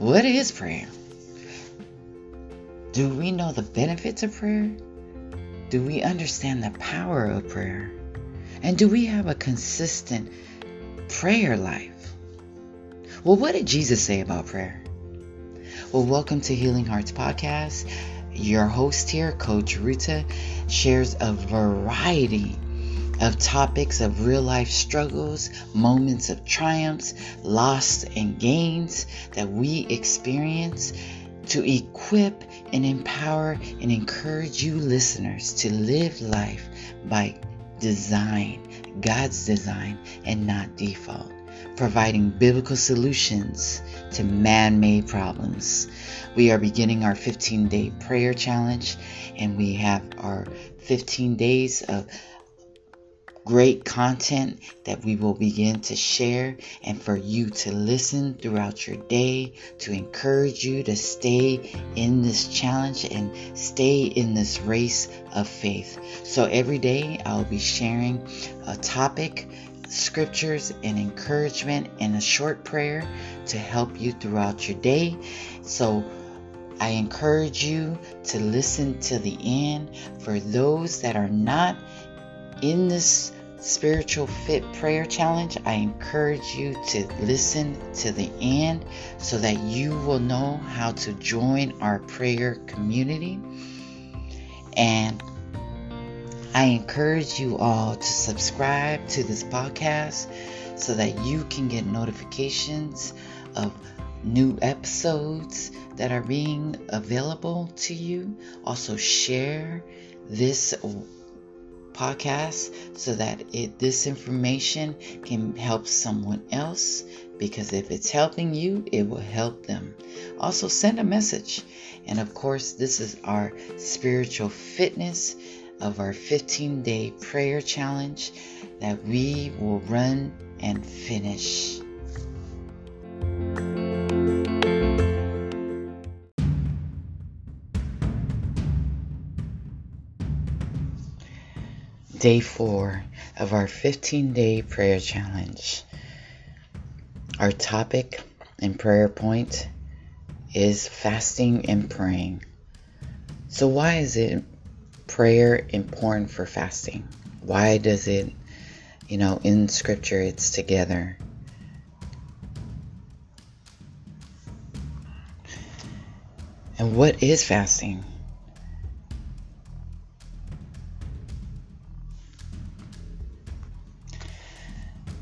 What is prayer? Do we know the benefits of prayer? Do we understand the power of prayer? And do we have a consistent prayer life? Well, what did Jesus say about prayer? Well, welcome to Healing Hearts Podcast. Your host here, Coach Ruta, shares a variety of topics of real life struggles, moments of triumphs, loss and gains that we experience to equip and empower and encourage you listeners to live life by design, God's design, and not default, providing biblical solutions to man made problems. We are beginning our 15 day prayer challenge, and we have our 15 days of great content that we will begin to share and for you to listen throughout your day to encourage you to stay in this challenge and stay in this race of faith. So every day I'll be sharing a topic, scriptures, and encouragement and a short prayer to help you throughout your day. So I encourage you to listen to the end. For those that are not in this spiritual fit prayer challenge, I encourage you to listen to the end so that you will know how to join our prayer community. And I encourage you all to subscribe to this podcast so that you can get notifications of new episodes that are being available to you. Also, share this podcast so that it, this information can help someone else because if it's helping you, it will help them. Also, send a message. And of course, this is our spiritual fitness of our 15 day prayer challenge that we will run and finish. Day four of our 15 day prayer challenge. Our topic and prayer point is fasting and praying. So, why is it prayer important for fasting? Why does it, you know, in scripture it's together? And what is fasting?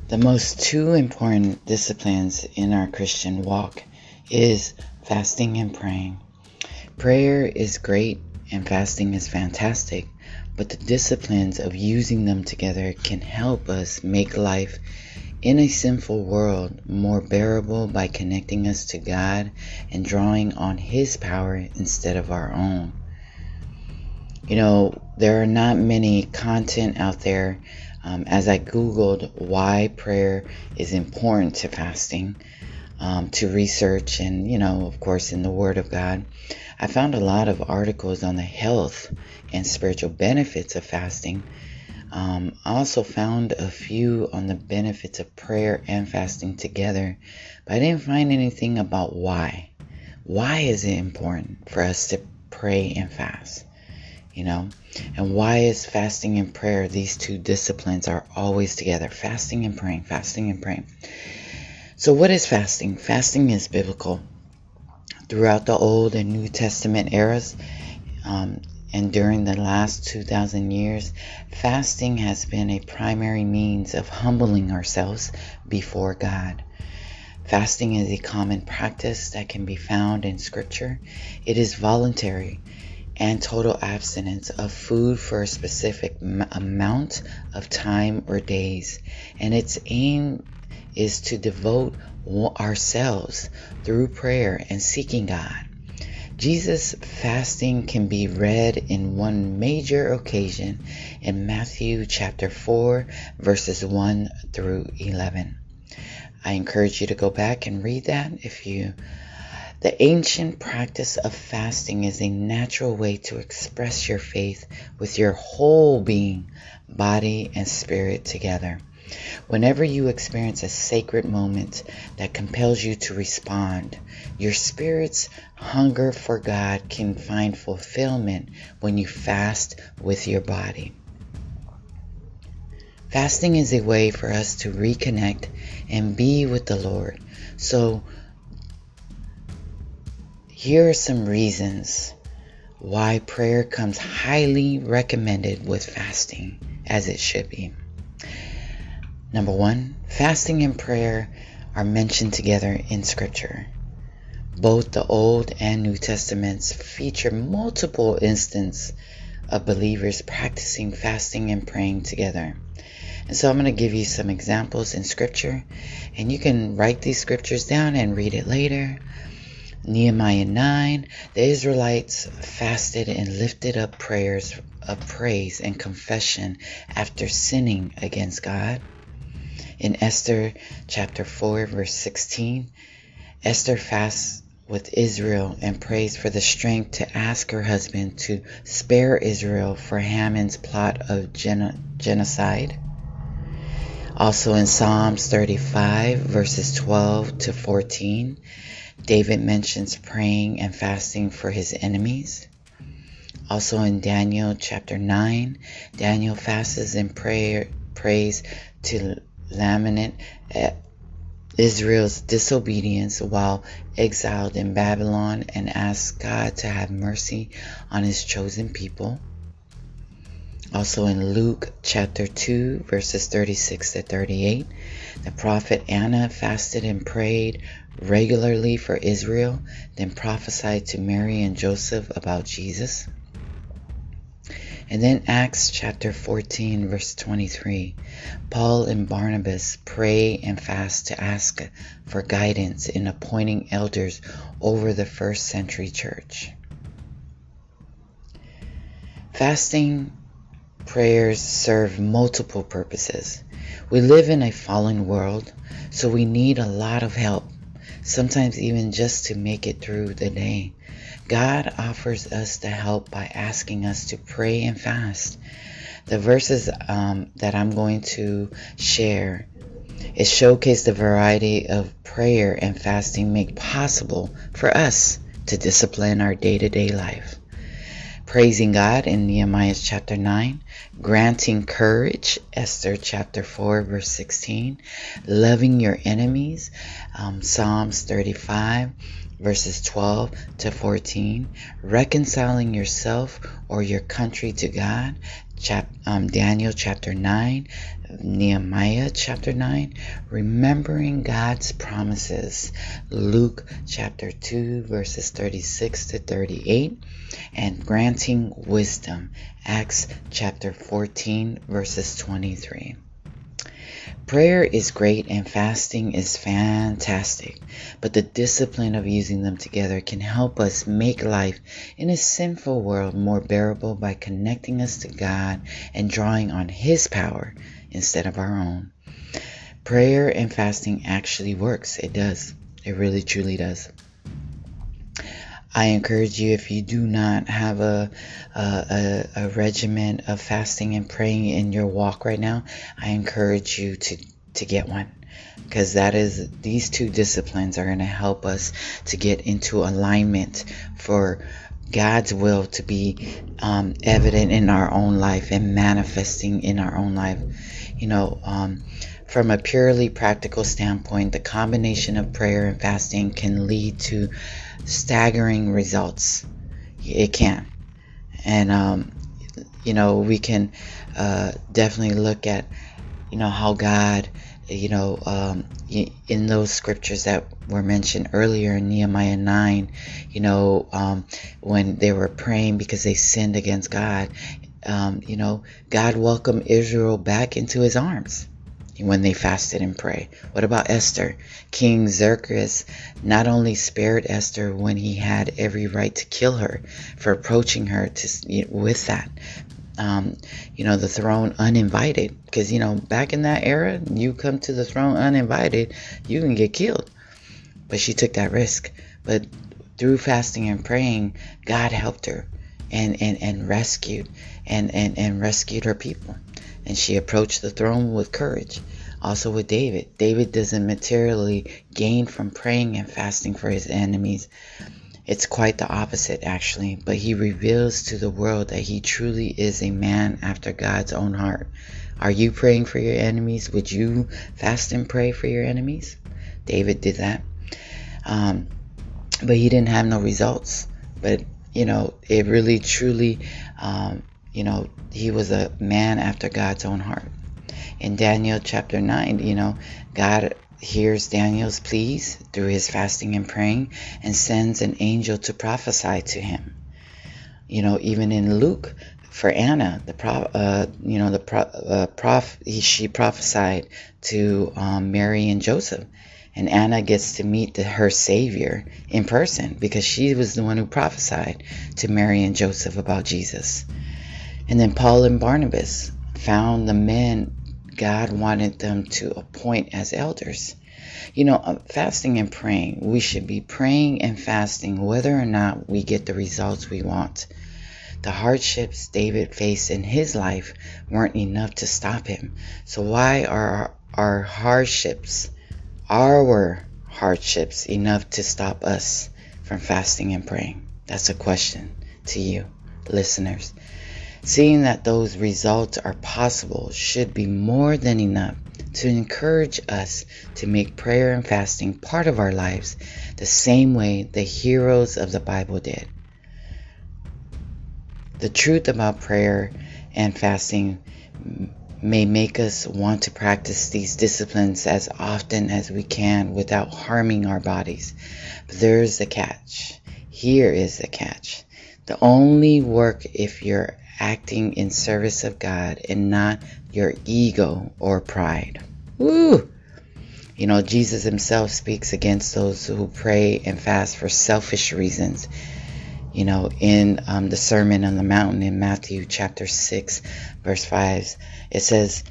The most two important disciplines in our Christian walk is fasting and praying. Prayer is great and fasting is fantastic, but the disciplines of using them together can help us make life in a sinful world more bearable by connecting us to God and drawing on His power instead of our own. You know, there are not many content out there um, as I Googled why prayer is important to fasting, um, to research, and, you know, of course, in the Word of God, I found a lot of articles on the health and spiritual benefits of fasting. Um, I also found a few on the benefits of prayer and fasting together, but I didn't find anything about why. Why is it important for us to pray and fast? You know? And why is fasting and prayer, these two disciplines are always together fasting and praying, fasting and praying. So, what is fasting? Fasting is biblical. Throughout the Old and New Testament eras, um, and during the last 2,000 years, fasting has been a primary means of humbling ourselves before God. Fasting is a common practice that can be found in Scripture. It is voluntary and total abstinence of food for a specific m- amount of time or days. And its aim is to devote ourselves through prayer and seeking God. Jesus' fasting can be read in one major occasion in Matthew chapter 4, verses 1 through 11. I encourage you to go back and read that if you the ancient practice of fasting is a natural way to express your faith with your whole being, body, and spirit together. Whenever you experience a sacred moment that compels you to respond, your spirit's hunger for God can find fulfillment when you fast with your body. Fasting is a way for us to reconnect and be with the Lord. So, here are some reasons why prayer comes highly recommended with fasting, as it should be. Number one, fasting and prayer are mentioned together in Scripture. Both the Old and New Testaments feature multiple instances of believers practicing fasting and praying together. And so I'm going to give you some examples in Scripture, and you can write these scriptures down and read it later. Nehemiah 9, the Israelites fasted and lifted up prayers of praise and confession after sinning against God. In Esther chapter 4, verse 16, Esther fasts with Israel and prays for the strength to ask her husband to spare Israel for Haman's plot of genocide. Also in Psalms 35, verses 12 to 14, David mentions praying and fasting for his enemies. Also in Daniel chapter 9, Daniel fasts and prayer, prays to lament at eh, Israel's disobedience while exiled in Babylon and asks God to have mercy on his chosen people. Also in Luke chapter 2, verses 36 to 38, the prophet Anna fasted and prayed regularly for Israel, then prophesied to Mary and Joseph about Jesus. And then Acts chapter 14, verse 23. Paul and Barnabas pray and fast to ask for guidance in appointing elders over the first century church. Fasting prayers serve multiple purposes. We live in a fallen world, so we need a lot of help, sometimes even just to make it through the day. God offers us the help by asking us to pray and fast. The verses um, that I'm going to share it showcase the variety of prayer and fasting make possible for us to discipline our day-to-day life. Praising God in Nehemiah chapter 9, granting courage, Esther chapter 4, verse 16, loving your enemies, um, Psalms 35, verses 12 to 14, reconciling yourself or your country to God, chap, um, Daniel chapter 9, Nehemiah chapter 9, remembering God's promises, Luke chapter 2, verses 36 to 38, and granting wisdom, Acts chapter 14, verses 23. Prayer is great and fasting is fantastic, but the discipline of using them together can help us make life in a sinful world more bearable by connecting us to God and drawing on His power instead of our own. Prayer and fasting actually works. It does. It really truly does. I encourage you if you do not have a, a, a, regimen of fasting and praying in your walk right now, I encourage you to, to get one because that is these two disciplines are going to help us to get into alignment for God's will to be um, evident in our own life and manifesting in our own life. You know, um, from a purely practical standpoint, the combination of prayer and fasting can lead to staggering results. It can. And, um, you know, we can uh, definitely look at, you know, how God, you know, um, in those scriptures that were mentioned earlier in Nehemiah 9, you know, um, when they were praying because they sinned against God, um, you know, God welcomed Israel back into his arms when they fasted and prayed. What about Esther? King Xerxes not only spared Esther when he had every right to kill her for approaching her to with that, um, you know, the throne uninvited. Because, you know, back in that era, you come to the throne uninvited, you can get killed. But she took that risk. But through fasting and praying, God helped her and, and, and rescued and, and, and rescued her people and she approached the throne with courage. Also with David, David doesn't materially gain from praying and fasting for his enemies. It's quite the opposite, actually, but he reveals to the world that he truly is a man after God's own heart. Are you praying for your enemies? Would you fast and pray for your enemies? David did that. Um, but he didn't have no results. But, you know, it really, truly, um, you know, he was a man after God's own heart. In Daniel chapter 9, you know, God hears Daniel's pleas through his fasting and praying and sends an angel to prophesy to him. You know, even in Luke, for Anna, the pro, uh, you know, the pro, uh, prof, he, she prophesied to um, Mary and Joseph, and Anna gets to meet the, her Savior in person because she was the one who prophesied to Mary and Joseph about Jesus. And then Paul and Barnabas found the men God wanted them to appoint as elders. You know, uh, fasting and praying, we should be praying and fasting whether or not we get the results we want. The hardships David faced in his life weren't enough to stop him. So, why are our hardships, our hardships, enough to stop us from fasting and praying? That's a question to you, listeners. Seeing that those results are possible should be more than enough to encourage us to make prayer and fasting part of our lives the same way the heroes of the Bible did. The truth about prayer and fasting may make us want to practice these disciplines as often as we can without harming our bodies. But there's the catch. Here is the catch. The only work if you're acting in service of God and not your ego or pride. Woo! You know, Jesus himself speaks against those who pray and fast for selfish reasons. You know, in um, the Sermon on the Mountain in Matthew chapter 6, verse 5, it says,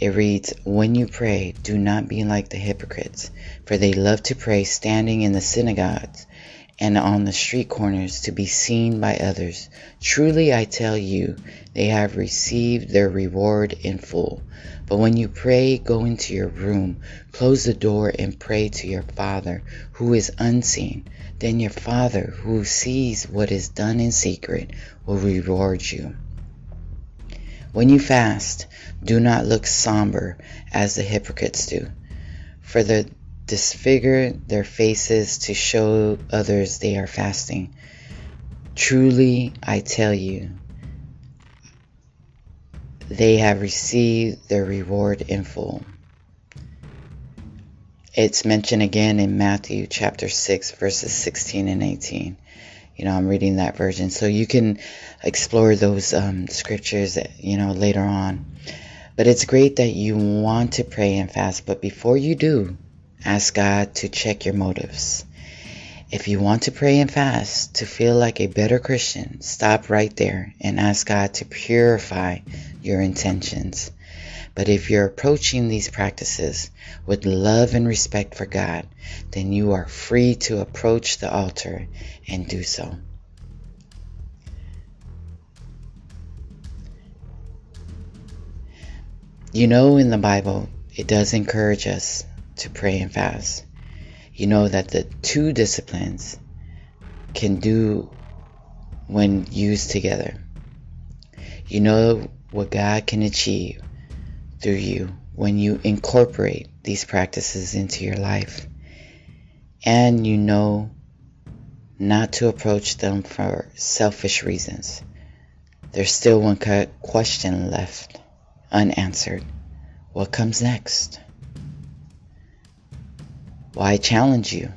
it reads, When you pray, do not be like the hypocrites, for they love to pray standing in the synagogues and on the street corners to be seen by others. Truly I tell you, they have received their reward in full. But when you pray, go into your room, close the door, and pray to your Father who is unseen. Then your Father who sees what is done in secret will reward you. When you fast, do not look somber as the hypocrites do, for the disfigure their faces to show others they are fasting. Truly, I tell you, they have received their reward in full. It's mentioned again in Matthew chapter 6, verses 16 and 18. You know, I'm reading that version. So you can explore those um, scriptures, you know, later on. But it's great that you want to pray and fast. But before you do, Ask God to check your motives. If you want to pray and fast to feel like a better Christian, stop right there and ask God to purify your intentions. But if you're approaching these practices with love and respect for God, then you are free to approach the altar and do so. You know, in the Bible, it does encourage us to pray and fast, you know that the two disciplines can do when used together. You know what God can achieve through you when you incorporate these practices into your life. And you know not to approach them for selfish reasons. There's still one question left unanswered. What comes next? Well, I challenge you.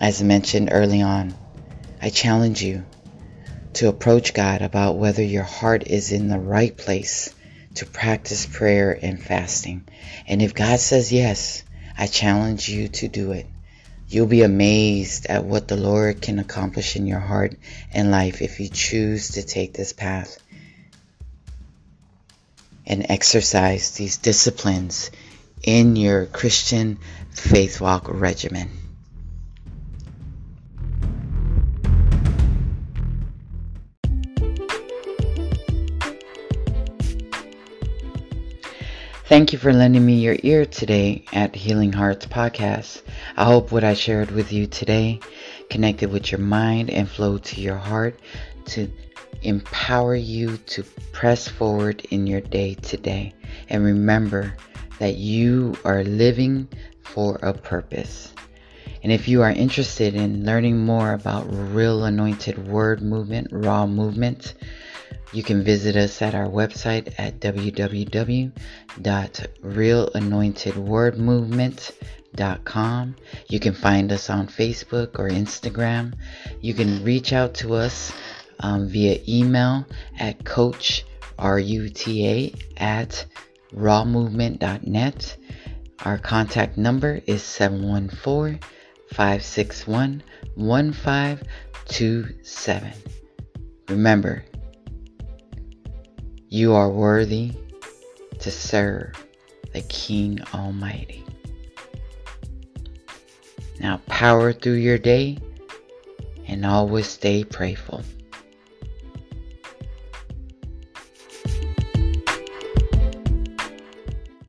As I mentioned early on, I challenge you to approach God about whether your heart is in the right place to practice prayer and fasting. And if God says yes, I challenge you to do it. You'll be amazed at what the Lord can accomplish in your heart and life if you choose to take this path and exercise these disciplines in your Christian faith walk regimen. Thank you for lending me your ear today at Healing Hearts Podcast. I hope what I shared with you today connected with your mind and flowed to your heart to empower you to press forward in your day today. And remember that you are living for a purpose. And if you are interested in learning more about Real Anointed Word Movement, Raw Movement, you can visit us at our website at www.realanointedwordmovement.com. You can find us on Facebook or Instagram. You can reach out to us um, via email at coach, R-U-T-A, at rawmovement.net. Our contact number is 714 561 1527. Remember, you are worthy to serve the King Almighty. Now, power through your day and always stay prayerful.